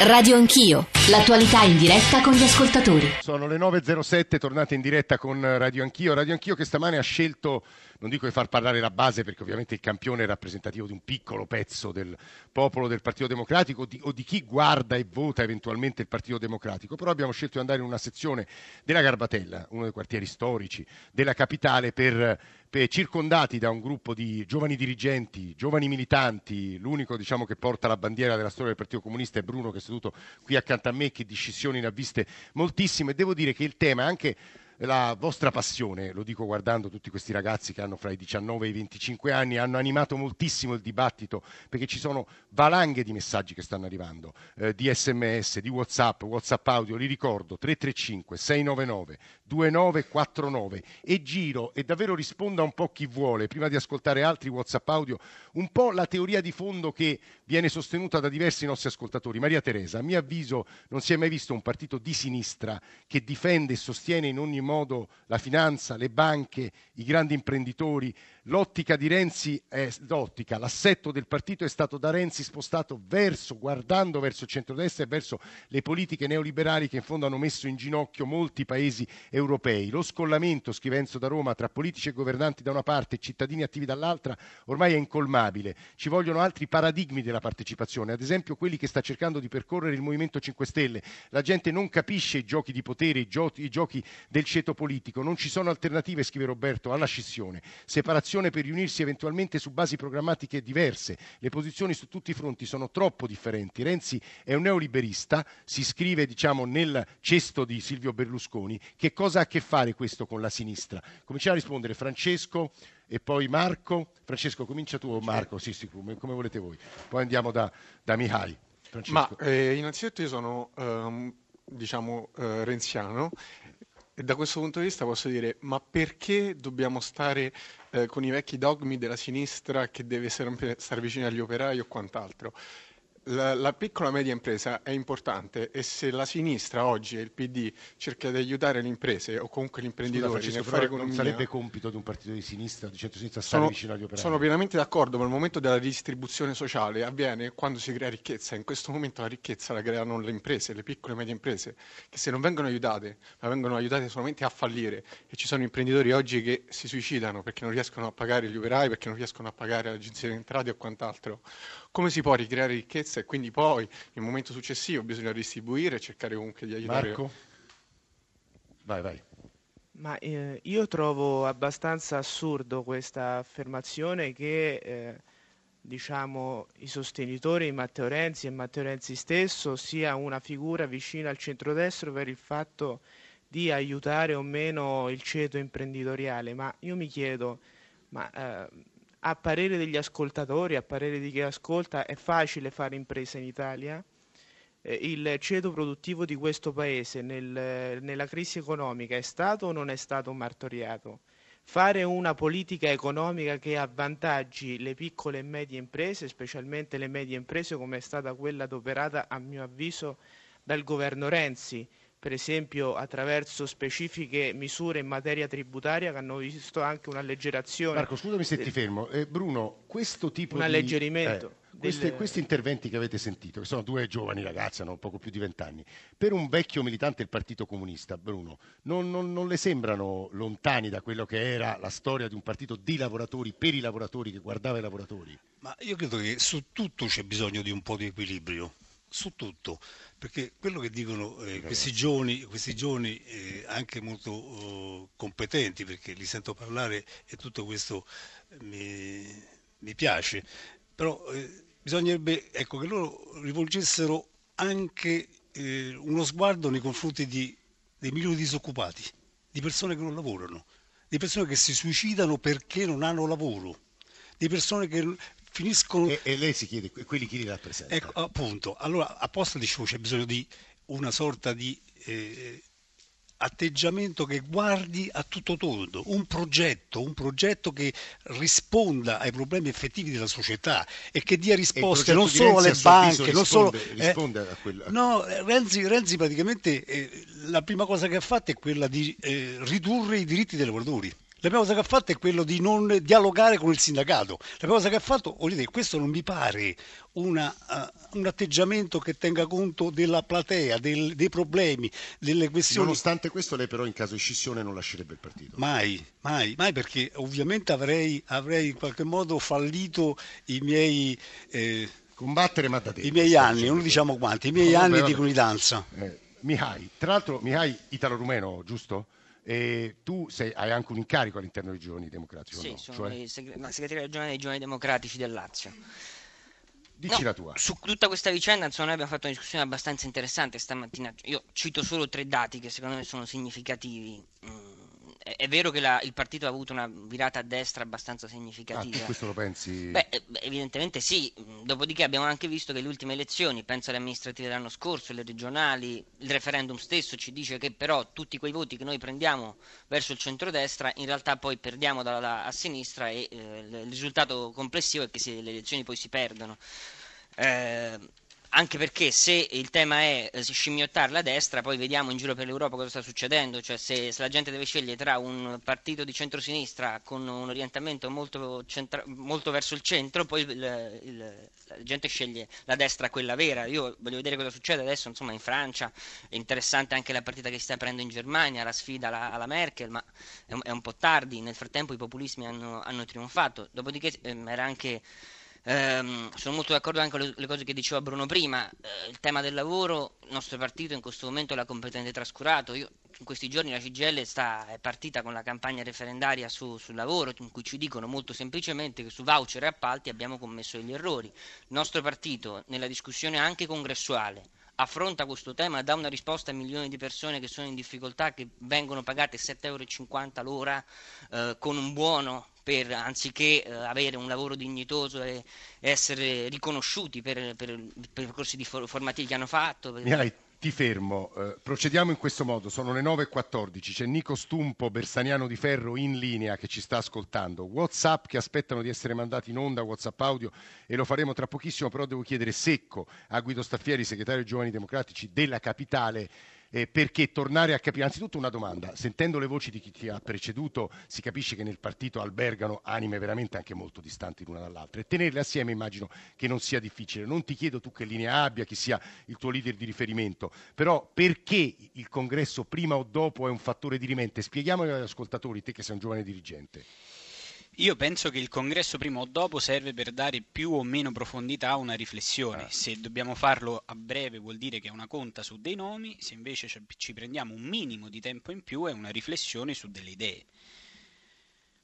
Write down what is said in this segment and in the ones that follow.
Radio Anch'io, l'attualità in diretta con gli ascoltatori. Sono le 9.07, tornate in diretta con Radio Anch'io. Radio Anch'io che stamane ha scelto, non dico di far parlare la base perché ovviamente il campione è rappresentativo di un piccolo pezzo del popolo del Partito Democratico di, o di chi guarda e vota eventualmente il Partito Democratico, però abbiamo scelto di andare in una sezione della Garbatella, uno dei quartieri storici della capitale per circondati da un gruppo di giovani dirigenti, giovani militanti, l'unico diciamo, che porta la bandiera della storia del Partito Comunista è Bruno che è seduto qui accanto a me, che di scissioni ne ha viste moltissime. Devo dire che il tema anche la vostra passione, lo dico guardando tutti questi ragazzi che hanno fra i 19 e i 25 anni, hanno animato moltissimo il dibattito perché ci sono valanghe di messaggi che stanno arrivando, eh, di sms, di whatsapp, whatsapp audio, li ricordo 335 699 2949 e giro e davvero risponda un po' chi vuole, prima di ascoltare altri whatsapp audio, un po' la teoria di fondo che viene sostenuta da diversi nostri ascoltatori. Maria Teresa, a mio avviso non si è mai visto un partito di sinistra che difende e sostiene in ogni modo la finanza, le banche, i grandi imprenditori. L'ottica di Renzi è l'ottica, l'assetto del partito è stato da Renzi spostato verso, guardando verso il centrodestra e verso le politiche neoliberali che in fondo hanno messo in ginocchio molti paesi europei. Lo scollamento, scrive Enzo da Roma, tra politici e governanti da una parte e cittadini attivi dall'altra ormai è incolmabile. Ci vogliono altri paradigmi della partecipazione, ad esempio quelli che sta cercando di percorrere il Movimento 5 Stelle. La gente non capisce i giochi di potere, i giochi, i giochi del ceto politico. Non ci sono alternative, scrive Roberto, alla scissione. Separazione per riunirsi eventualmente su basi programmatiche diverse. Le posizioni su tutti i fronti sono troppo differenti. Renzi è un neoliberista, si iscrive diciamo, nel cesto di Silvio Berlusconi. Che cosa ha a che fare questo con la sinistra? Cominciamo a rispondere Francesco e poi Marco. Francesco, comincia tu o Marco? Sì, sì, come, come volete voi. Poi andiamo da, da Mihai. Francesco. Ma eh, innanzitutto io sono eh, diciamo eh, renziano da questo punto di vista posso dire, ma perché dobbiamo stare eh, con i vecchi dogmi della sinistra che deve sempre stare vicino agli operai o quant'altro? La, la, piccola e media impresa è importante e se la sinistra oggi e il PD cerca di aiutare le imprese o comunque gli imprenditori Scusa, nel fare economia... Non sarebbe compito di un partito di sinistra, di centro-sinistra, stare sono, vicino agli operai? Sono pienamente d'accordo, ma il momento della ridistribuzione sociale avviene quando si crea ricchezza. In questo momento la ricchezza la creano le imprese, le piccole e medie imprese, che se non vengono aiutate, ma vengono aiutate solamente a fallire. E ci sono imprenditori oggi che si suicidano perché non riescono a pagare gli operai, perché non riescono a pagare l'agenzia di entrate o quant'altro. Come si può ricreare ricchezza e quindi poi nel momento successivo bisogna distribuire e cercare comunque di aiutare. Marco? Vai, vai. Ma eh, io trovo abbastanza assurdo questa affermazione che eh, diciamo, i sostenitori Matteo Renzi e Matteo Renzi stesso sia una figura vicina al centrodestra per il fatto di aiutare o meno il ceto imprenditoriale, ma io mi chiedo, ma eh, a parere degli ascoltatori, a parere di chi ascolta, è facile fare impresa in Italia? Eh, il ceto produttivo di questo Paese nel, nella crisi economica è stato o non è stato martoriato? Fare una politica economica che avvantaggi le piccole e medie imprese, specialmente le medie imprese come è stata quella adoperata a mio avviso dal governo Renzi, per esempio attraverso specifiche misure in materia tributaria che hanno visto anche un'alleggerazione. Marco, scusami se ti fermo. Eh, Bruno, questo tipo un di... alleggerimento. Eh, queste, del... Questi interventi che avete sentito, che sono due giovani ragazzi, hanno poco più di vent'anni, per un vecchio militante del Partito Comunista, Bruno, non, non, non le sembrano lontani da quello che era la storia di un partito di lavoratori, per i lavoratori, che guardava i lavoratori? Ma io credo che su tutto c'è bisogno di un po' di equilibrio su tutto, perché quello che dicono eh, questi giovani, questi giovani eh, anche molto oh, competenti, perché li sento parlare e tutto questo mi, mi piace, però eh, bisognerebbe ecco, che loro rivolgessero anche eh, uno sguardo nei confronti di, dei milioni di disoccupati, di persone che non lavorano, di persone che si suicidano perché non hanno lavoro, di persone che finiscono... E, e, lei si chiede, quelli chi li rappresenta? Ecco, appunto, allora apposta dicevo c'è bisogno di una sorta di eh, atteggiamento che guardi a tutto tondo, un progetto, un progetto che risponda ai problemi effettivi della società e che dia risposte non solo alle banche, non solo... Risponde eh, a quella... No, Renzi, Renzi praticamente eh, la prima cosa che ha fatto è quella di eh, ridurre i diritti dei lavoratori La prima cosa che ha fatto è quello di non dialogare con il sindacato. La prima cosa che ha fatto, dire, questo non mi pare una, uh, un atteggiamento che tenga conto della platea, del, dei problemi, delle questioni. Nonostante questo, lei però in caso di scissione non lascerebbe il partito. Mai, mai, mai perché ovviamente avrei, avrei in qualche modo fallito i miei... Eh, Combattere ma da te. I miei anni, non diciamo quanti, i miei no, anni vabbè, di comunitanza. Eh, Mihai, tra l'altro Mihai italo-rumeno, giusto? E tu sei, hai anche un incarico all'interno dei Giovani Democratici? Sì, no? sono cioè... il segretario regionale dei Giovani Democratici del Lazio. Dici no, la tua. Su tutta questa vicenda, insomma, noi abbiamo fatto una discussione abbastanza interessante stamattina. Io cito solo tre dati che secondo me sono significativi. Mm è vero che la, il partito ha avuto una virata a destra abbastanza significativa. Ah, questo lo pensi? Beh, eh, evidentemente sì. Dopodiché abbiamo anche visto che le ultime elezioni, penso alle amministrative dell'anno scorso, le regionali, il referendum stesso ci dice che però tutti quei voti che noi prendiamo verso il centrodestra, in realtà poi perdiamo da, da, a sinistra e eh, il risultato complessivo è che si, le elezioni poi si perdono. Eh, anche perché se il tema è eh, scimmiottare la destra, poi vediamo in giro per l'Europa cosa sta succedendo, cioè se, se la gente deve scegliere tra un partito di centrosinistra con un orientamento molto, centra- molto verso il centro, poi il, il, la gente sceglie la destra, quella vera. Io voglio vedere cosa succede adesso, insomma, in Francia, è interessante anche la partita che si sta aprendo in Germania, la sfida alla, alla Merkel, ma è un, è un, po' tardi, nel frattempo i populismi hanno, hanno trionfato, dopodiché ehm, era anche Ehm, sono molto d'accordo anche con le cose che diceva Bruno prima, eh, il tema del lavoro, il nostro partito in questo momento l'ha completamente trascurato, Io, in questi giorni la CGL sta, è partita con la campagna referendaria su, sul lavoro in cui ci dicono molto semplicemente che su voucher e appalti abbiamo commesso degli errori. Il nostro partito nella discussione anche congressuale affronta questo tema, dà una risposta a milioni di persone che sono in difficoltà, che vengono pagate 7,50 euro l'ora eh, con un buono per, anziché eh, avere un lavoro dignitoso e, essere riconosciuti per, per, per, i percorsi for- formativi che hanno fatto. Mihai, ti fermo, eh, procediamo in questo modo, sono le 9.14, c'è Nico Stumpo, Bersaniano di Ferro in linea che ci sta ascoltando, Whatsapp che aspettano di essere mandati in onda, Whatsapp audio e lo faremo tra pochissimo, però devo chiedere secco a Guido Staffieri, segretario Giovani Democratici della Capitale, eh, perché tornare a capire, anzitutto una domanda, sentendo le voci di chi ti ha preceduto si capisce che nel partito albergano anime veramente anche molto distanti l'una dall'altra e tenerle assieme immagino che non sia difficile, non ti chiedo tu che linea abbia, chi sia il tuo leader di riferimento, però perché il congresso prima o dopo è un fattore di rimente? Spieghiamolo agli ascoltatori, te che sei un giovane dirigente. Io penso che il congresso prima o dopo serve per dare più o meno profondità a una riflessione. Ah. Se dobbiamo farlo a breve vuol dire che è una conta su dei nomi, se invece ci prendiamo un minimo di tempo in più è una riflessione su delle idee.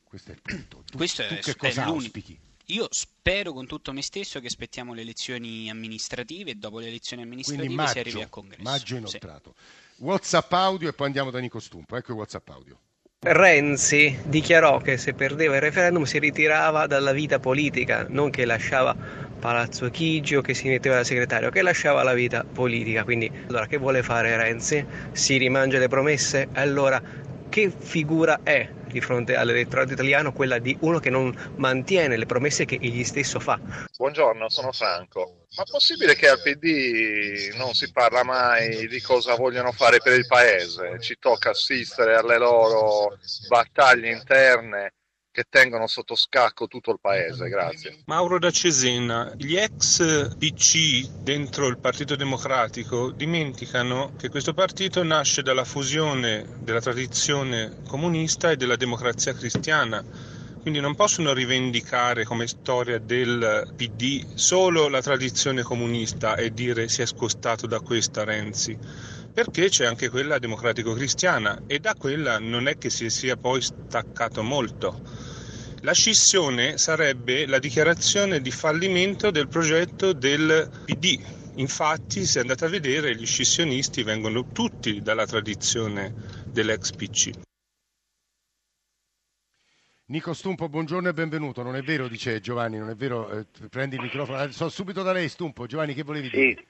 Questo è il punto. Tu, Questo tu è, che cosa auspichi? Io spero con tutto me stesso che aspettiamo le elezioni amministrative e dopo le elezioni amministrative maggio, si arrivi al congresso. Maggio inoltrato. Sì. WhatsApp audio e poi andiamo da Nico Stumpo. Ecco il WhatsApp audio. Renzi dichiarò che se perdeva il referendum si ritirava dalla vita politica, non che lasciava Palazzo Chigi o che si metteva da segretario, che lasciava la vita politica. Quindi, allora, che vuole fare Renzi? Si rimangia le promesse? Allora, che figura è di fronte all'elettorato italiano quella di uno che non mantiene le promesse che egli stesso fa? Buongiorno, sono Franco. Ma è possibile che al PD non si parla mai di cosa vogliono fare per il paese? Ci tocca assistere alle loro battaglie interne che tengono sotto scacco tutto il paese. Grazie. Mauro da Cesena, gli ex PC dentro il Partito Democratico dimenticano che questo partito nasce dalla fusione della tradizione comunista e della democrazia cristiana. Quindi non possono rivendicare come storia del PD solo la tradizione comunista e dire si è scostato da questa Renzi perché c'è anche quella democratico-cristiana e da quella non è che si sia poi staccato molto. La scissione sarebbe la dichiarazione di fallimento del progetto del PD. Infatti, se andate a vedere, gli scissionisti vengono tutti dalla tradizione dell'ex PC. Nico Stumpo, buongiorno e benvenuto. Non è vero, dice Giovanni, non è vero, eh, prendi il microfono. Eh, so subito da lei, Stumpo. Giovanni, che volevi dire?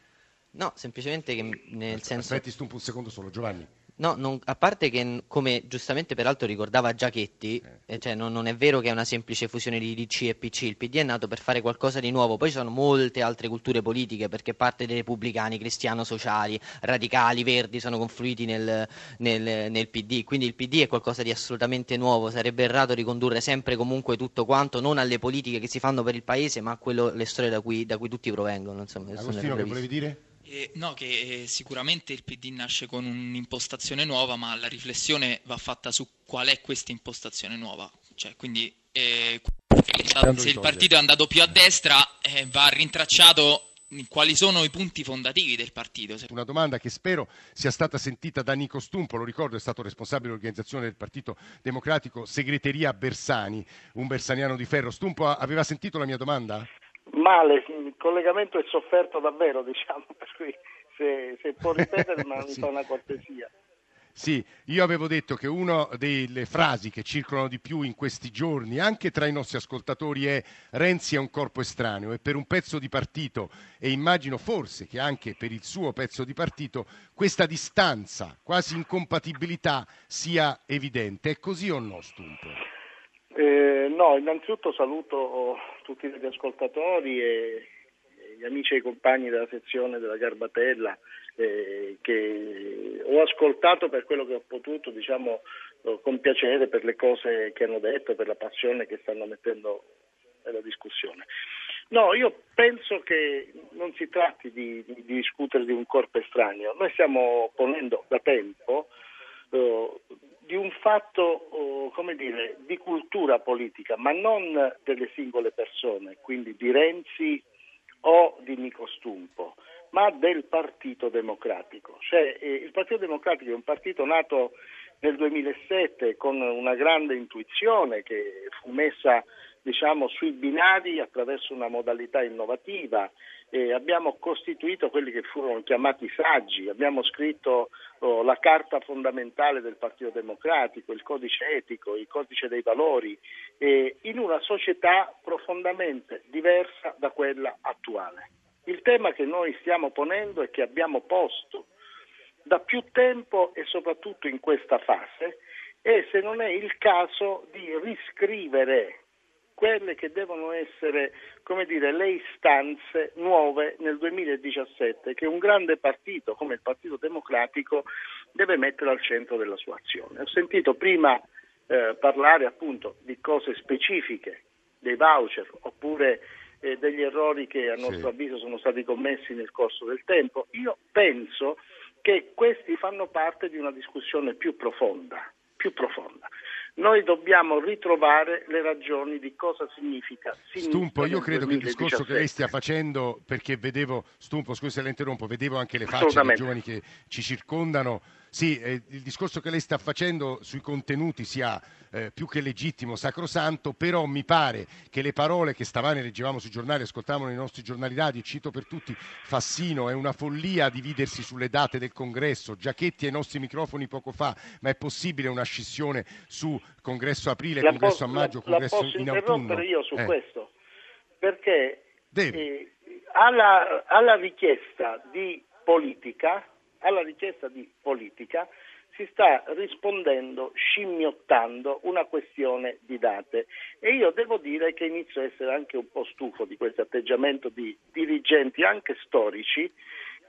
No, semplicemente che nel senso... Aspetti Stumpo un secondo solo, Giovanni. No, non- a parte che, come giustamente peraltro ricordava Giachetti, eh, cioè non, non è vero che è una semplice fusione di DC e PC, il PD è nato per fare qualcosa di nuovo, poi ci sono molte altre culture politiche, perché parte dei repubblicani, cristiano-sociali, radicali, verdi sono confluiti nel, nel- nel PD, quindi il PD è qualcosa di assolutamente nuovo, sarebbe errato ricondurre sempre comunque tutto quanto, non alle politiche che si fanno per il paese, ma a quello, le storie da cui, da cui tutti provengono. Insomma, Agostino, che volevi dire? Eh, no, che eh, sicuramente il PD nasce con un'impostazione nuova, ma la riflessione va fatta su qual è questa impostazione nuova. Cioè, quindi eh, se il partito è andato più a destra, eh, va rintracciato quali sono i punti fondativi del partito. Una domanda che spero sia stata sentita da Nico Stumpo, lo ricordo, è stato responsabile dell'organizzazione del Partito Democratico, segreteria Bersani, un bersaniano di ferro. Stumpo aveva sentito la mia domanda? Male, il collegamento è sofferto davvero, diciamo, per cui se, se può ripetere ma mi Sì. fa una cortesia. Sì, io avevo detto che una delle frasi che circolano di più in questi giorni, anche tra i nostri ascoltatori, è Renzi è un corpo estraneo e per un pezzo di partito, e immagino forse che anche per il suo pezzo di partito, questa distanza, quasi incompatibilità sia evidente. È così o no, Stumpo? Eh, no, innanzitutto saluto tutti gli ascoltatori e gli amici e i compagni della sezione della Garbatella eh, che ho ascoltato per quello che ho potuto, diciamo eh, con piacere per le cose che hanno detto, per la passione che stanno mettendo nella discussione. No, io penso che non si tratti di, di- di discutere di un corpo estraneo, noi stiamo ponendo da tempo eh, di un fatto, oh, come dire, di cultura politica, ma non delle singole persone, quindi di Renzi o di Nico Stumpo, ma del Partito Democratico. Cioè, eh, il Partito Democratico è un partito nato nel 2007 con una grande intuizione che fu messa diciamo, sui binari attraverso una modalità innovativa. Eh, abbiamo costituito quelli che furono chiamati saggi, abbiamo scritto oh, la carta fondamentale del Partito Democratico, il codice etico, il codice dei valori, eh, in una società profondamente diversa da quella attuale. Il tema che noi stiamo ponendo e che abbiamo posto da più tempo e soprattutto in questa fase è se non è il caso di riscrivere quelle che devono essere come dire, le istanze nuove nel 2017 che un grande partito come il Partito Democratico deve mettere al centro della sua azione. Ho sentito prima eh, parlare appunto di cose specifiche, dei voucher oppure eh, degli errori che a nostro avviso sono stati commessi nel corso del tempo. Io penso che questi fanno parte di una discussione più profonda, più profonda. Noi dobbiamo ritrovare le ragioni di cosa significa Stumpo, io credo che il discorso che lei 2017. stia facendo, perché vedevo, Stumpo, scusi se la interrompo, vedevo anche le facce dei giovani che ci circondano. Sì, eh, il discorso che lei sta facendo sui contenuti sia eh, più che legittimo, sacrosanto, però mi pare che le parole che stamane leggevamo sui giornali, ascoltavamo nei nostri giornali radio, cito per tutti Fassino, è una follia dividersi sulle date del congresso, Giachetti ai nostri microfoni poco fa, ma è possibile una scissione su congresso aprile, La congresso po- a maggio, la- la congresso posso in autunno? interrompere io su Eh. questo perché eh, alla, alla richiesta di politica, alla richiesta di politica si sta rispondendo scimmiottando una questione di date e io devo dire che inizio a essere anche un po' stufo di questo atteggiamento di dirigenti anche storici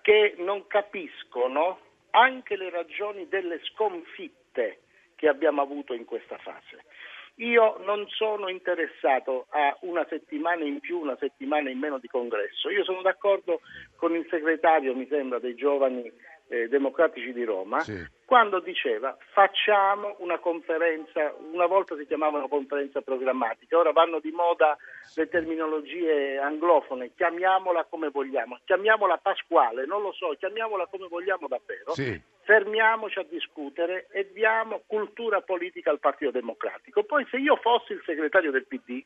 che non capiscono anche le ragioni delle sconfitte che abbiamo avuto in questa fase. Io non sono interessato a una settimana in più, una settimana in meno di congresso. Io sono d'accordo con il segretario, mi sembra, dei giovani eh, democratici di Roma, quando diceva facciamo una conferenza, una volta si chiamava una conferenza programmatica, ora vanno di moda le terminologie anglofone, chiamiamola come vogliamo, chiamiamola pasquale, non lo so, chiamiamola come vogliamo davvero Sì. fermiamoci a discutere e diamo cultura politica al Partito Democratico. Poi se io fossi il segretario del PD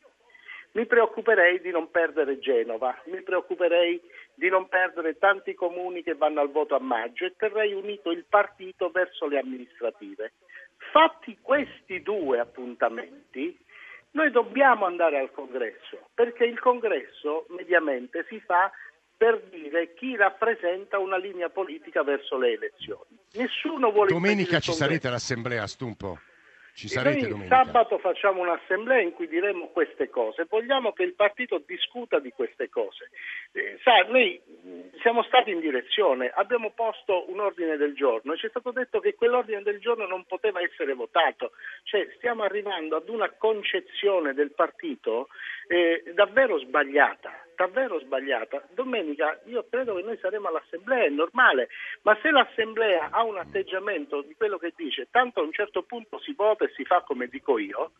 mi preoccuperei di non perdere Genova, mi preoccuperei di non perdere tanti comuni che vanno al voto a maggio e terrei unito il partito verso le amministrative. Fatti questi due appuntamenti, noi dobbiamo andare al congresso, perché il congresso mediamente si fa per dire chi rappresenta una linea politica verso le elezioni. Nessuno vuole Domenica ci sarete all'Assemblea, Stumpo? Ci sarete noi domenica? sabato facciamo un'assemblea in cui diremo queste cose, vogliamo che il partito discuta di queste cose. Eh, sa, noi mh, siamo stati in direzione, abbiamo posto un ordine del giorno e ci è stato detto che quell'ordine del giorno non poteva essere votato, cioè stiamo arrivando ad una concezione del partito eh, davvero sbagliata. Davvero sbagliata. Domenica io credo che noi saremo all'assemblea, è normale, ma se l'assemblea ha un atteggiamento di quello che dice, tanto a un certo punto si vota e si fa come dico io,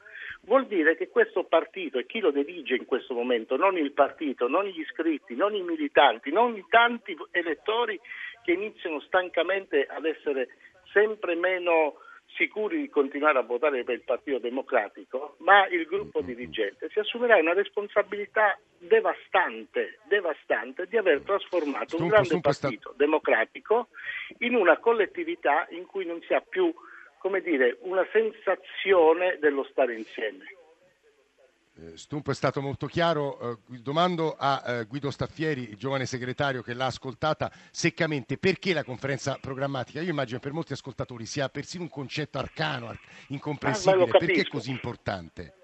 vuol dire che questo partito e chi lo dirige in questo momento, non il partito, non gli iscritti, non i militanti, non i tanti elettori che iniziano stancamente ad essere sempre meno sicuri di continuare a votare per il Partito Democratico, ma il gruppo dirigente si assumerà una responsabilità devastante, devastante di aver trasformato un grande sta- partito democratico in una collettività in cui non si ha più, come dire, una sensazione dello stare insieme. Eh, Stumpo è stato molto chiaro. Eh, domando a eh, Guido Staffieri, il giovane segretario che l'ha ascoltata seccamente, perché la conferenza programmatica? Io immagino per molti ascoltatori sia persino un concetto arcano, ar- incomprensibile. Ah, perché è così importante?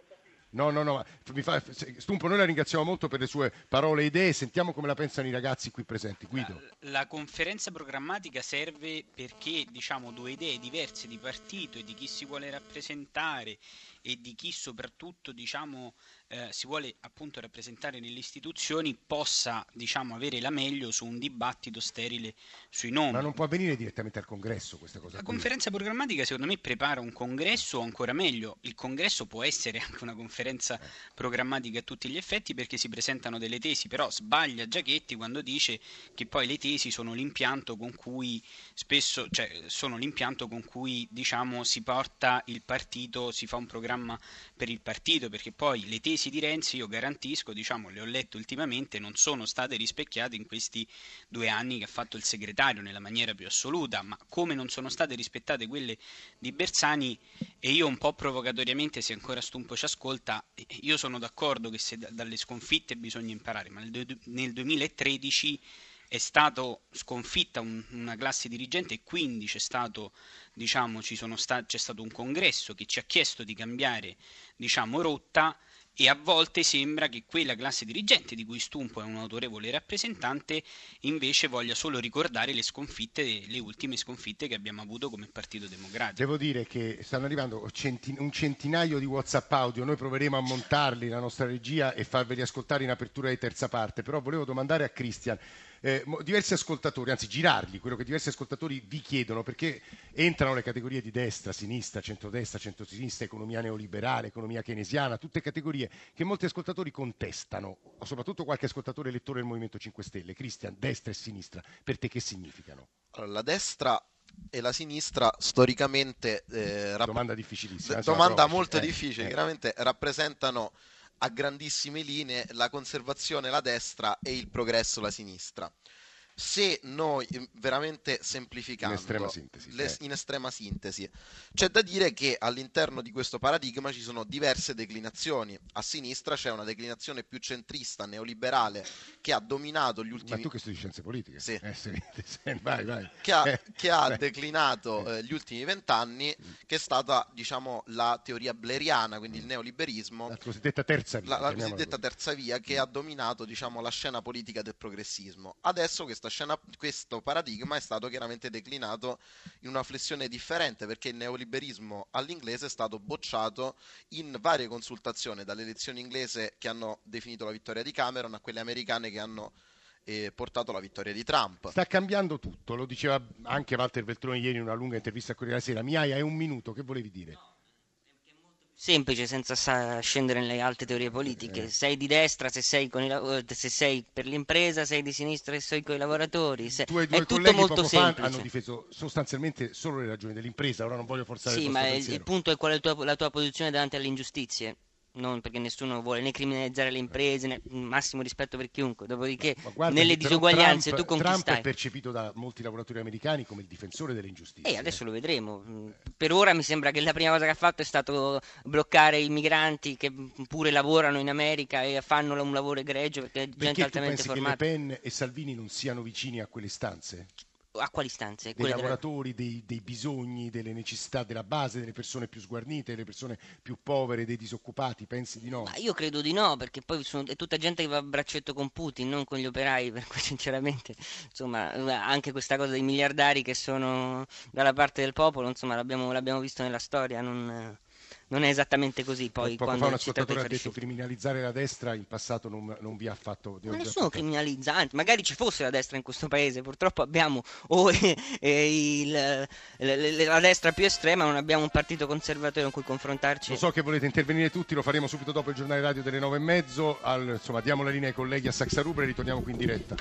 No, no, no. mi fa- Stumpo, noi la ringraziamo molto per le sue parole e idee. Sentiamo come la pensano i ragazzi qui presenti. Guido. La conferenza programmatica serve perché diciamo due idee diverse di partito e di chi si vuole rappresentare e di chi soprattutto diciamo eh, si vuole appunto rappresentare nelle istituzioni possa diciamo avere la meglio su un dibattito sterile sui nomi. Ma non può avvenire direttamente al congresso questa cosa. La qui. conferenza programmatica secondo me prepara un congresso o ancora meglio, il congresso può essere anche una conferenza programmatica a tutti gli effetti perché si presentano delle tesi, però sbaglia Giachetti quando dice che poi le tesi sono l'impianto con cui spesso, cioè sono l'impianto con cui diciamo si porta il partito, si fa un programma per il partito, perché poi le tesi di Renzi, io garantisco, diciamo, le ho lette ultimamente, non sono state rispecchiate in questi due anni che ha fatto il segretario nella maniera più assoluta, ma come non sono state rispettate quelle di Bersani, e io un po' provocatoriamente, se ancora Stumpo ci ascolta, io sono d'accordo che se da- dalle sconfitte bisogna imparare, ma nel, du- nel 2013 è stato sconfitta un- una classe dirigente e quindi c'è stato, diciamo, sta- c'è stato un congresso che ci ha chiesto di cambiare diciamo, rotta e a volte sembra che quella classe dirigente di cui Stumpo è un autorevole rappresentante invece voglia solo ricordare le sconfitte, le ultime sconfitte che abbiamo avuto come Partito Democratico. Devo dire che stanno arrivando un centinaio di WhatsApp audio, noi proveremo a montarli la nostra regia e farveli ascoltare in apertura di terza parte, però volevo domandare a Cristian, eh, diversi ascoltatori, anzi girargli quello che diversi ascoltatori vi chiedono, perché entrano le categorie di destra, sinistra, centrodestra, centrosinistra, economia neoliberale, economia keynesiana, tutte categorie che molti ascoltatori contestano, soprattutto qualche ascoltatore elettore del Movimento 5 Stelle. Cristian, destra e sinistra, per te che significano? Allora, la destra e la sinistra storicamente eh, rapp- Domanda difficilissima. domanda molto Eh, difficile, eh. chiaramente rappresentano a grandissime linee la conservazione la destra e il progresso la sinistra. Se noi eh, veramente semplificando In estrema sintesi, le- eh. in estrema sintesi, c'è da dire che all'interno di questo paradigma ci sono diverse declinazioni. A sinistra c'è una declinazione più centrista, neoliberale, che ha dominato gli Ma ultimi tu che studi scienze politiche? Sì. Eh, sì, sì, vai, vai. che ha, Eh, che ha declinato eh, gli ultimi vent'anni, che è stata diciamo la teoria bleriana, quindi il neoliberismo, La cosiddetta terza via. la, la cosiddetta così. terza via che ha dominato diciamo la scena politica del progressismo. Adesso questa scena, questo paradigma è stato chiaramente declinato in una flessione differente perché il neoliberismo all'inglese è stato bocciato in varie consultazioni, dalle elezioni inglesi che hanno definito la vittoria di Cameron a quelle americane che hanno eh, portato alla vittoria di Trump. Sta cambiando tutto, lo diceva anche Walter Veltroni ieri in una lunga intervista a Corriere della Sera. Miaia, è un minuto, che volevi dire? Semplice, senza scendere nelle alte teorie politiche. Eh. Sei di destra se sei, con i eh, se sei per l'impresa, sei di sinistra se sei con i lavoratori. se- tuoi È due tutto colleghi molto semplice. hanno difeso sostanzialmente solo le ragioni dell'impresa, ora non voglio forzare Sì, il ma vostro il, il punto è qual è il tuo- la tua posizione davanti alle ingiustizie. Non perché nessuno vuole né criminalizzare le imprese, né massimo rispetto per chiunque. Dopodiché, Guarda nelle disuguaglianze Trump, tu con chi Trump è percepito da molti lavoratori americani come il difensore delle ingiustizie. E adesso lo vedremo. Per ora mi sembra che la prima cosa che ha fatto è stato bloccare i migranti che pure lavorano in America e fanno un lavoro egregio perché è gente Perché altamente pensi che Le formata. Pen e Salvini non siano vicini a quelle stanze? A quali stanze? Dei Quelle della- lavoratori, dei, dei bisogni, delle necessità della base, delle persone più sguarnite, delle persone più povere, dei disoccupati? Pensi di no? Ma io credo di no, perché poi sono- è tutta gente che va a braccetto con Putin, non con gli operai, per cui sinceramente, insomma, anche questa cosa dei miliardari che sono dalla parte del popolo, insomma, l'abbiamo, l'abbiamo visto nella storia, non, non è esattamente così poi Poco quando fa un ascoltatore ha detto criminalizzare la destra in passato non, non vi ha fatto... Ma nessuno fatto- criminalizzante, magari ci fosse la destra in questo paese, purtroppo abbiamo o eh, eh, il- le- la destra più estrema, non abbiamo un partito conservatore con cui confrontarci. Lo so che volete intervenire tutti, lo faremo subito dopo il giornale radio delle nove e mezzo. Al- insomma, diamo la linea ai colleghi a Saxa Rubra e ritorniamo qui in diretta.